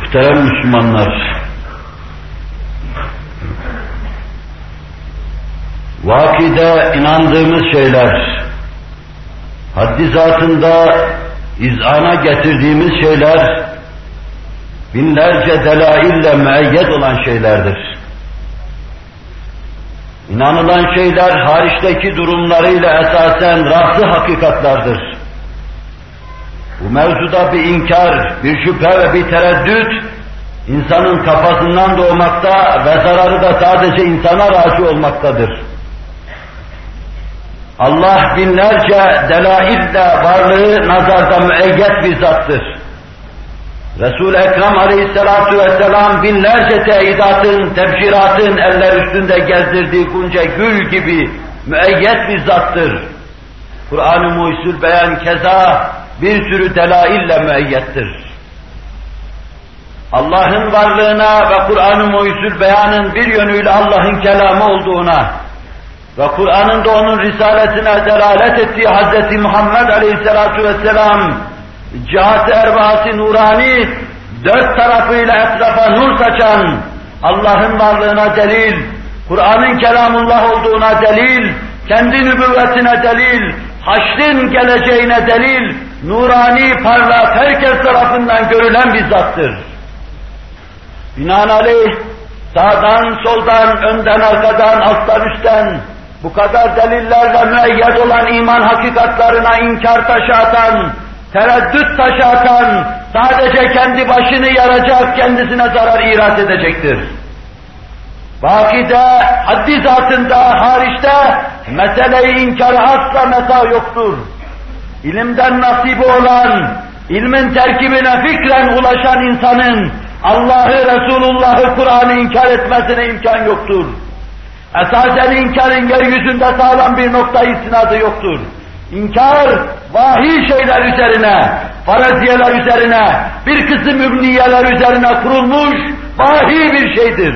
Muhterem Müslümanlar, vakide inandığımız şeyler, haddi zatında izana getirdiğimiz şeyler, binlerce delaille müeyyed olan şeylerdir. İnanılan şeyler hariçteki durumlarıyla esasen raslı hakikatlardır. Bu mevzuda bir inkar, bir şüphe ve bir tereddüt insanın kafasından doğmakta ve zararı da sadece insana razı olmaktadır. Allah binlerce delaille varlığı nazarda müeyyet bir zattır. Resul-i Ekrem aleyhissalatu vesselam binlerce teyidatın, tebşiratın eller üstünde gezdirdiği gunca gül gibi müeyyet bir zattır. Kur'an-ı Muhyüzül Beyan keza bir sürü delaille müeyyettir. Allah'ın varlığına ve Kur'an-ı Muhyüzül Beyan'ın bir yönüyle Allah'ın kelamı olduğuna, ve Kur'an'ın da onun risaletine delalet ettiği Hz. Muhammed Aleyhisselatu Vesselam cihat-ı erbaat nurani dört tarafıyla etrafa nur saçan Allah'ın varlığına delil, Kur'an'ın kelamullah olduğuna delil, kendi nübüvvetine delil, haşrin geleceğine delil, nurani parlak herkes tarafından görülen bir zattır. Binaenaleyh sağdan, soldan, önden, arkadan, alttan, üstten, bu kadar delillerle müeyyed olan iman hakikatlarına inkar taşı atan, tereddüt taşı atan, sadece kendi başını yaracak, kendisine zarar irat edecektir. Vakide, haddi zatında, hariçte, meseleyi inkarı asla meta yoktur. İlimden nasibi olan, ilmin terkibine fikren ulaşan insanın, Allah'ı, Resulullah'ı, Kur'an'ı inkar etmesine imkan yoktur. Esasen inkarın yeryüzünde sağlam bir nokta istinadı yoktur. İnkar, vahiy şeyler üzerine, faraziyeler üzerine, bir kısım mübniyeler üzerine kurulmuş vahiy bir şeydir.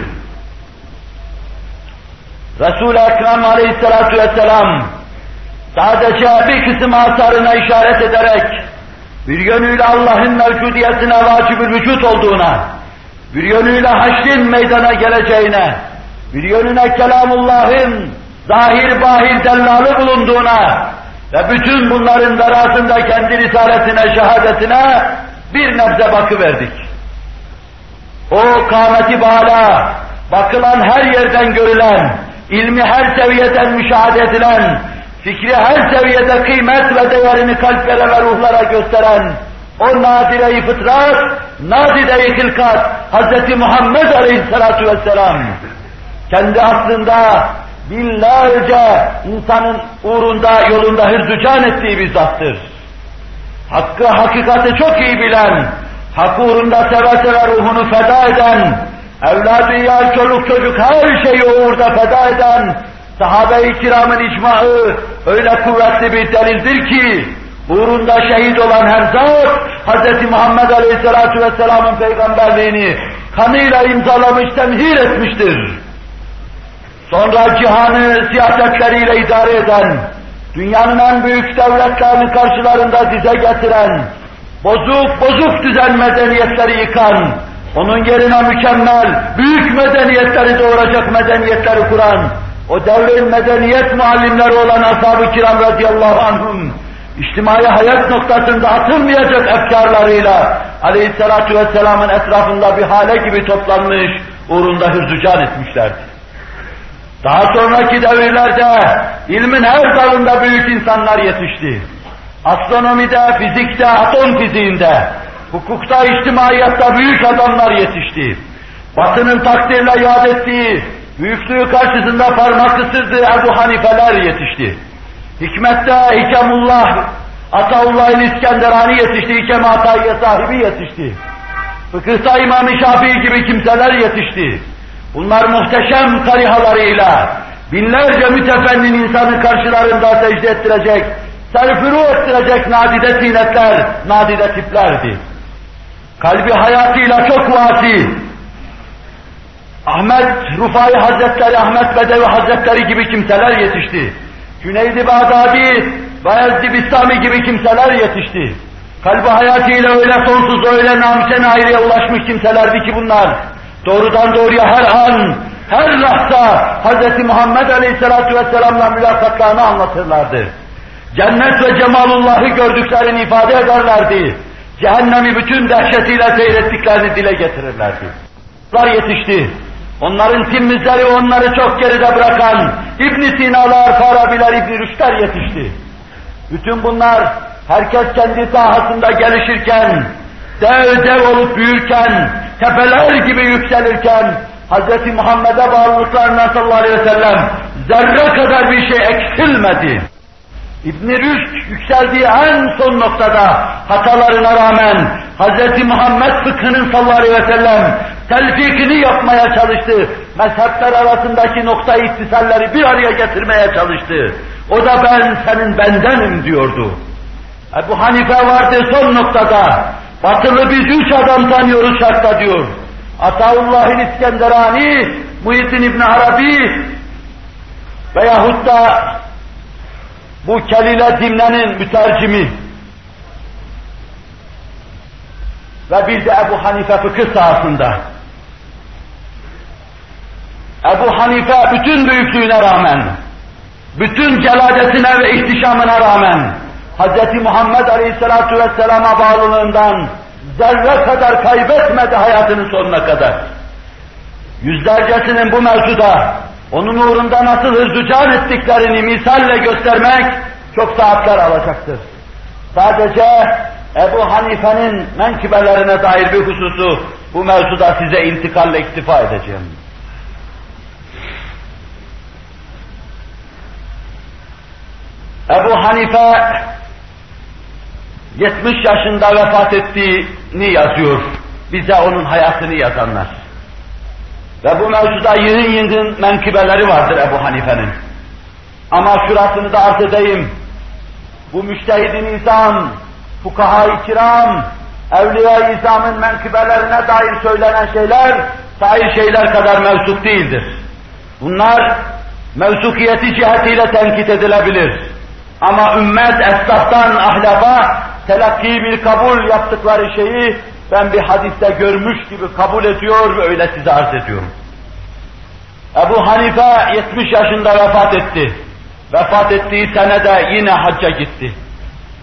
Resul-i Ekrem aleyhissalatu vesselam sadece bir kısım asarına işaret ederek bir yönüyle Allah'ın mevcudiyetine vacib vücut olduğuna, bir yönüyle haşrin meydana geleceğine, bir yönüne kelamullahın zahir bahir dellalı bulunduğuna ve bütün bunların verasında kendi risaletine, şehadetine bir nebze bakıverdik. O kâmeti bala, bakılan her yerden görülen, ilmi her seviyeden müşahede edilen, fikri her seviyede kıymet ve değerini kalplere ve ruhlara gösteren, o nadire-i fıtrat, nadide-i hilkat, Hz. Muhammed Aleyhisselatü Vesselam, kendi aslında binlerce insanın uğrunda, yolunda hırzücan ettiği bir zattır. Hakkı, hakikati çok iyi bilen, hak uğrunda seve seve ruhunu feda eden, evladı ya çoluk çocuk her şeyi uğurda feda eden, sahabe-i kiramın icmaı öyle kuvvetli bir delildir ki, uğrunda şehit olan her zat, Hz. Muhammed Aleyhisselatü Vesselam'ın peygamberliğini kanıyla imzalamış, temhir etmiştir. Sonra cihanı siyasetleriyle idare eden, dünyanın en büyük devletlerini karşılarında dize getiren, bozuk bozuk düzen medeniyetleri yıkan, onun yerine mükemmel, büyük medeniyetleri doğuracak medeniyetleri kuran, o devrin medeniyet muallimleri olan ashab-ı kiram radıyallahu anhum, içtimai hayat noktasında atılmayacak efkarlarıyla aleyhissalatu vesselamın etrafında bir hale gibi toplanmış, uğrunda hürzücan etmişlerdi. Daha sonraki devirlerde ilmin her dalında büyük insanlar yetişti. Astronomide, fizikte, atom fiziğinde, hukukta, içtimaiyatta büyük adamlar yetişti. Batının takdirle yad ettiği, büyüklüğü karşısında parmak ısırdığı Ebu Hanifeler yetişti. Hikmette Hikemullah, Ataullah İskenderani yetişti, Hikem Atayye sahibi yetişti. Fıkıhta İmam-ı Şafii gibi kimseler yetişti. Bunlar muhteşem tarihalarıyla binlerce mütefennin insanı karşılarında secde ettirecek, serfuru ettirecek nadide sinetler, nadide tiplerdi. Kalbi hayatıyla çok vasi, Ahmet Rufai Hazretleri, Ahmet Bedevi Hazretleri gibi kimseler yetişti. Cüneydi Bağdadi, Bayezid Bistami gibi kimseler yetişti. Kalbi hayatıyla öyle sonsuz, öyle namsen ayrıya ulaşmış kimselerdi ki bunlar. Doğrudan doğruya her an, her lahza Hz. Muhammed Aleyhisselatü Vesselam'la mülakatlarını anlatırlardı. Cennet ve cemalullahı gördüklerini ifade ederlerdi. Cehennemi bütün dehşetiyle seyrettiklerini dile getirirlerdi. Onlar yetişti. Onların timizleri onları çok geride bırakan İbn Sina'lar, Farabiler, İbn Rüşdler yetişti. Bütün bunlar herkes kendi sahasında gelişirken, dev dev olup büyürken, tepeler gibi yükselirken, Hz. Muhammed'e bağlılıklarına sallallahu aleyhi ve sellem zerre kadar bir şey eksilmedi. İbn Rüşd yükseldiği en son noktada hatalarına rağmen Hz. Muhammed fıkhının sallallahu aleyhi ve sellem telfikini yapmaya çalıştı. Mezhepler arasındaki nokta ittisalleri bir araya getirmeye çalıştı. O da ben senin bendenim diyordu. Ebu Hanife vardı son noktada. Batılı biz üç adam tanıyoruz şartta diyor. Ataullah'ın İskenderani, Muhittin İbn Arabi veyahut da bu Kelile Dimne'nin mütercimi ve bir de Ebu Hanife fıkıh sahasında. Ebu Hanife bütün büyüklüğüne rağmen, bütün celadetine ve ihtişamına rağmen, Hz. Muhammed Aleyhisselatü Vesselam'a bağlılığından zerre kadar kaybetmedi hayatının sonuna kadar. Yüzlercesinin bu mevzuda onun uğrunda nasıl hızlıcan ettiklerini misalle göstermek çok saatler alacaktır. Sadece Ebu Hanife'nin menkibelerine dair bir hususu bu mevzuda size intikalle iktifa edeceğim. Ebu Hanife 70 yaşında vefat ettiğini yazıyor. Bize onun hayatını yazanlar. Ve bu mevzuda yığın yığın menkibeleri vardır Ebu Hanife'nin. Ama şurasını da arz edeyim. Bu müştehid-i nizam, fukaha-i kiram, evliya-i izamın menkibelerine dair söylenen şeyler, sair şeyler kadar mevsuk değildir. Bunlar mevsukiyeti cihetiyle tenkit edilebilir. Ama ümmet esnaftan ahlafa telakki bir kabul yaptıkları şeyi ben bir hadiste görmüş gibi kabul ediyor ve öyle size arz ediyorum. Ebu Hanife 70 yaşında vefat etti. Vefat ettiği senede yine hacca gitti.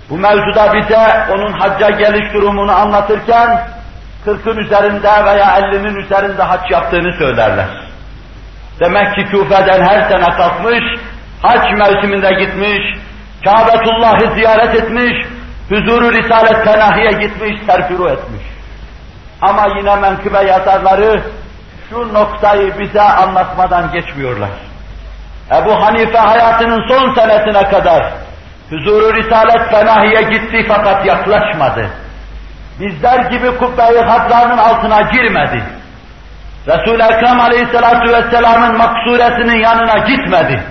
Bu mevzuda bize onun hacca geliş durumunu anlatırken 40'ın üzerinde veya 50'nin üzerinde hac yaptığını söylerler. Demek ki Küfe'den her sene kalkmış, hac mevsiminde gitmiş, Kâbetullah'ı ziyaret etmiş, huzuru Risalet Tenahi'ye gitmiş, terfiru etmiş. Ama yine menkıbe yazarları şu noktayı bize anlatmadan geçmiyorlar. Ebu Hanife hayatının son senesine kadar huzuru Risalet Fenahi'ye gitti fakat yaklaşmadı. Bizler gibi kubbe-i hadranın altına girmedi. Resul-i Ekrem Aleyhisselatü Vesselam'ın maksuresinin yanına gitmedi.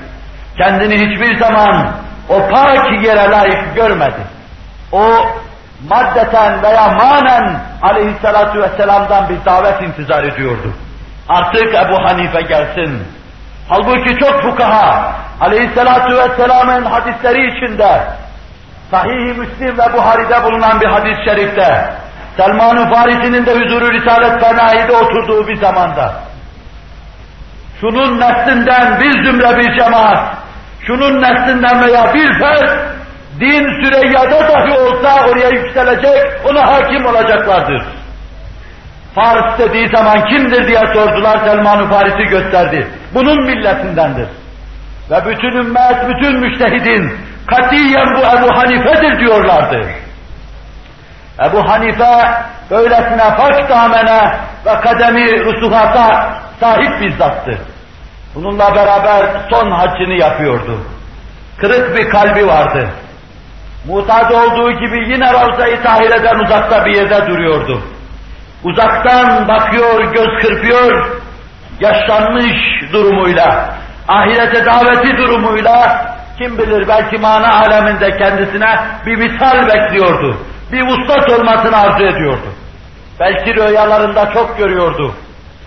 Kendini hiçbir zaman o pak yere layık görmedi. O maddeten veya manen aleyhissalatu vesselam'dan bir davet intizar ediyordu. Artık Ebu Hanife gelsin. Halbuki çok fukaha aleyhissalatu vesselamın hadisleri içinde Sahih-i Müslim ve Buhari'de bulunan bir hadis-i şerifte Selman-ı Farisi'nin de huzuru Risalet Fenahi'de oturduğu bir zamanda şunun neslinden bir zümre bir cemaat şunun neslinden veya bir fert din Süreyya'da dahi olsa oraya yükselecek, ona hakim olacaklardır. Fars dediği zaman kimdir diye sordular, Selman-ı Faris'i gösterdi. Bunun milletindendir. Ve bütün ümmet, bütün müştehidin katiyen bu Ebu Hanife'dir diyorlardı. Ebu Hanife öylesine fark damene ve kademi rusuhata sahip bizzattı. Bununla beraber son haccını yapıyordu. Kırık bir kalbi vardı. Mutat olduğu gibi yine Ravza-i Tahire'den uzakta bir yerde duruyordu. Uzaktan bakıyor, göz kırpıyor, yaşlanmış durumuyla, ahirete daveti durumuyla, kim bilir belki mana aleminde kendisine bir misal bekliyordu. Bir ustat olmasını arzu ediyordu. Belki rüyalarında çok görüyordu.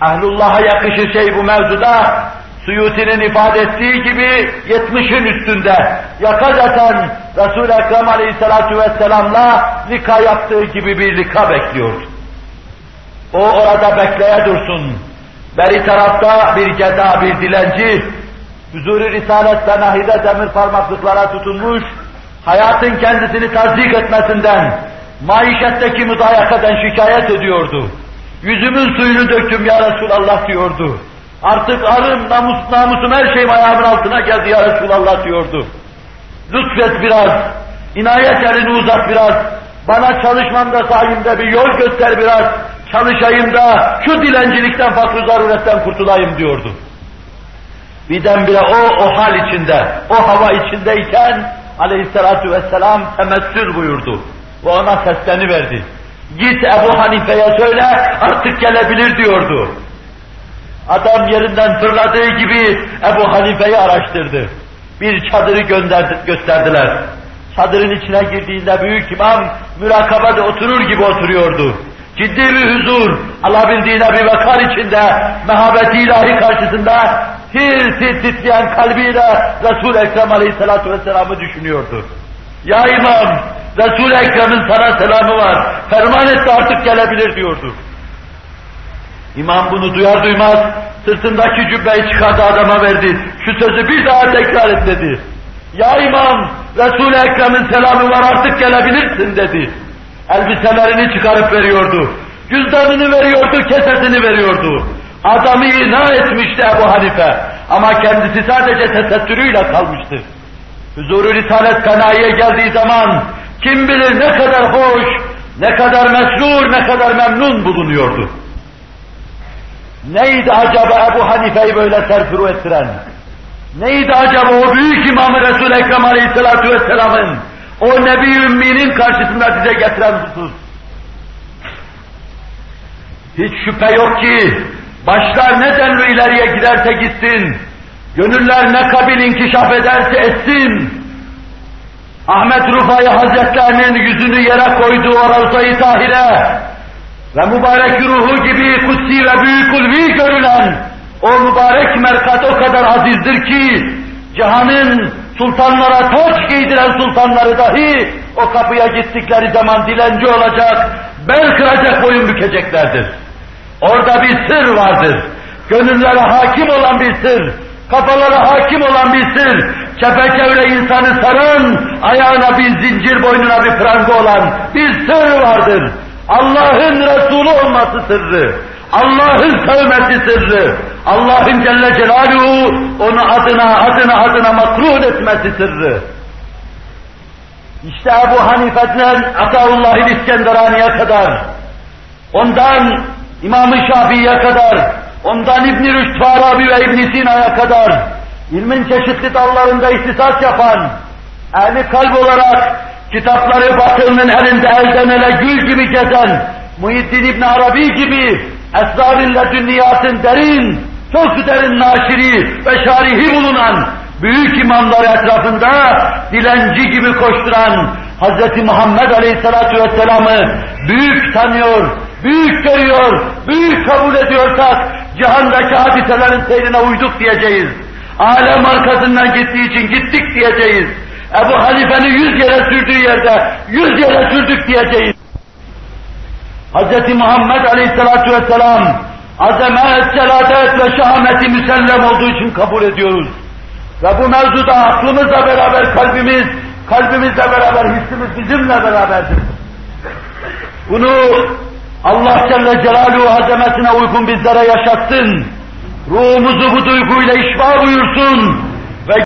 Ahlullah'a yakışır şey bu mevzuda, Suyuti'nin ifade ettiği gibi 70'in üstünde yakadaten Resul-i Ekrem Aleyhisselatü Vesselam'la lika yaptığı gibi bir lika bekliyordu. O orada bekleye dursun. Beri tarafta bir geda, bir dilenci, huzur-i risalet nahide demir parmaklıklara tutunmuş, hayatın kendisini tasdik etmesinden, maişetteki müdayakadan şikayet ediyordu. Yüzümün suyunu döktüm ya Resulallah diyordu. Artık arım, namus, namusum her şeyim ayağımın altına geldi ya Resulallah diyordu. Lütfet biraz, inayet elini uzat biraz, bana çalışmamda sayemde bir yol göster biraz, çalışayım da şu dilencilikten, fakr zaruretten kurtulayım diyordu. Birdenbire o, o hal içinde, o hava içindeyken aleyhissalatu vesselam temessül buyurdu. Ve ona sesleni verdi. Git Ebu Hanife'ye söyle artık gelebilir diyordu. Adam yerinden fırladığı gibi Ebu Hanife'yi araştırdı. Bir çadırı gönderdi, gösterdiler. Çadırın içine girdiğinde büyük imam mürakabada oturur gibi oturuyordu. Ciddi bir huzur, alabildiğine bir vakar içinde, mehabeti ilahi karşısında tir tir titreyen kalbiyle Resul-i Ekrem Aleyhisselatü Vesselam'ı düşünüyordu. Ya imam, Resul-i Ekrem'in sana selamı var, ferman etti artık gelebilir diyordu. İmam bunu duyar duymaz sırtındaki cübbeyi çıkardı adama verdi. Şu sözü bir daha tekrar et dedi. Ya imam Resul-i Ekrem'in selamı var artık gelebilirsin dedi. Elbiselerini çıkarıp veriyordu. Cüzdanını veriyordu, kesesini veriyordu. Adamı ina etmişti Ebu Hanife. Ama kendisi sadece tesettürüyle kalmıştı. Huzuru Risalet Kanayi'ye geldiği zaman kim bilir ne kadar hoş, ne kadar mesrur, ne kadar memnun bulunuyordu. Neydi acaba Ebu Hanife'yi böyle serfuru ettiren? Neydi acaba o büyük imamı Resul-i Ekrem Aleyhisselatü Vesselam'ın o Nebi Ümmi'nin karşısında bize getiren husus? Hiç şüphe yok ki başlar ne denli ileriye giderse gitsin, gönüller ne kabil inkişaf ederse etsin, Ahmet Rufai Hazretlerinin yüzünü yere koyduğu o Ravza-i Tahire ve mübarek ruhu gibi kutsi ve büyük ulvi görülen o mübarek merkat o kadar azizdir ki cihanın sultanlara taç giydiren sultanları dahi o kapıya gittikleri zaman dilenci olacak, bel kıracak boyun bükeceklerdir. Orada bir sır vardır. Gönüllere hakim olan bir sır, kafalara hakim olan bir sır, çepeçevre insanı saran, ayağına bir zincir, boynuna bir pranga olan bir sır vardır. Allah'ın Resulü olması sırrı, Allah'ın sevmesi sırrı, Allah'ın Celle Celaluhu onu adına adına adına makruh etmesi sırrı. İşte Ebu Hanife'den Ataullah'ın İskenderani'ye kadar, ondan İmam-ı Şafii'ye kadar, ondan İbn-i Rüşd Farabi ve İbn Sina'ya kadar, ilmin çeşitli dallarında ihtisas yapan, ehli kalp olarak kitapları batılının elinde elden ele gül gibi gezen, Muhyiddin İbn Arabi gibi esrar-ı dünyasın derin, çok derin naşiri ve şarihi bulunan büyük imamlar etrafında dilenci gibi koşturan Hz. Muhammed Aleyhisselatü Vesselam'ı büyük tanıyor, büyük görüyor, büyük kabul ediyorsak cihandaki hadiselerin seyrine uyduk diyeceğiz. Alem arkasından gittiği için gittik diyeceğiz. Ebu Hanife'nin yüz yere sürdüğü yerde yüz yere sürdük diyeceğiz. Hz. Muhammed Aleyhisselatü Vesselam azamet, seladet ve şahameti müsellem olduğu için kabul ediyoruz. Ve bu mevzuda aklımızla beraber kalbimiz, kalbimizle beraber hissimiz bizimle beraberdir. Bunu Allah Celle Celaluhu azametine uygun bizlere yaşatsın. Ruhumuzu bu duyguyla işba buyursun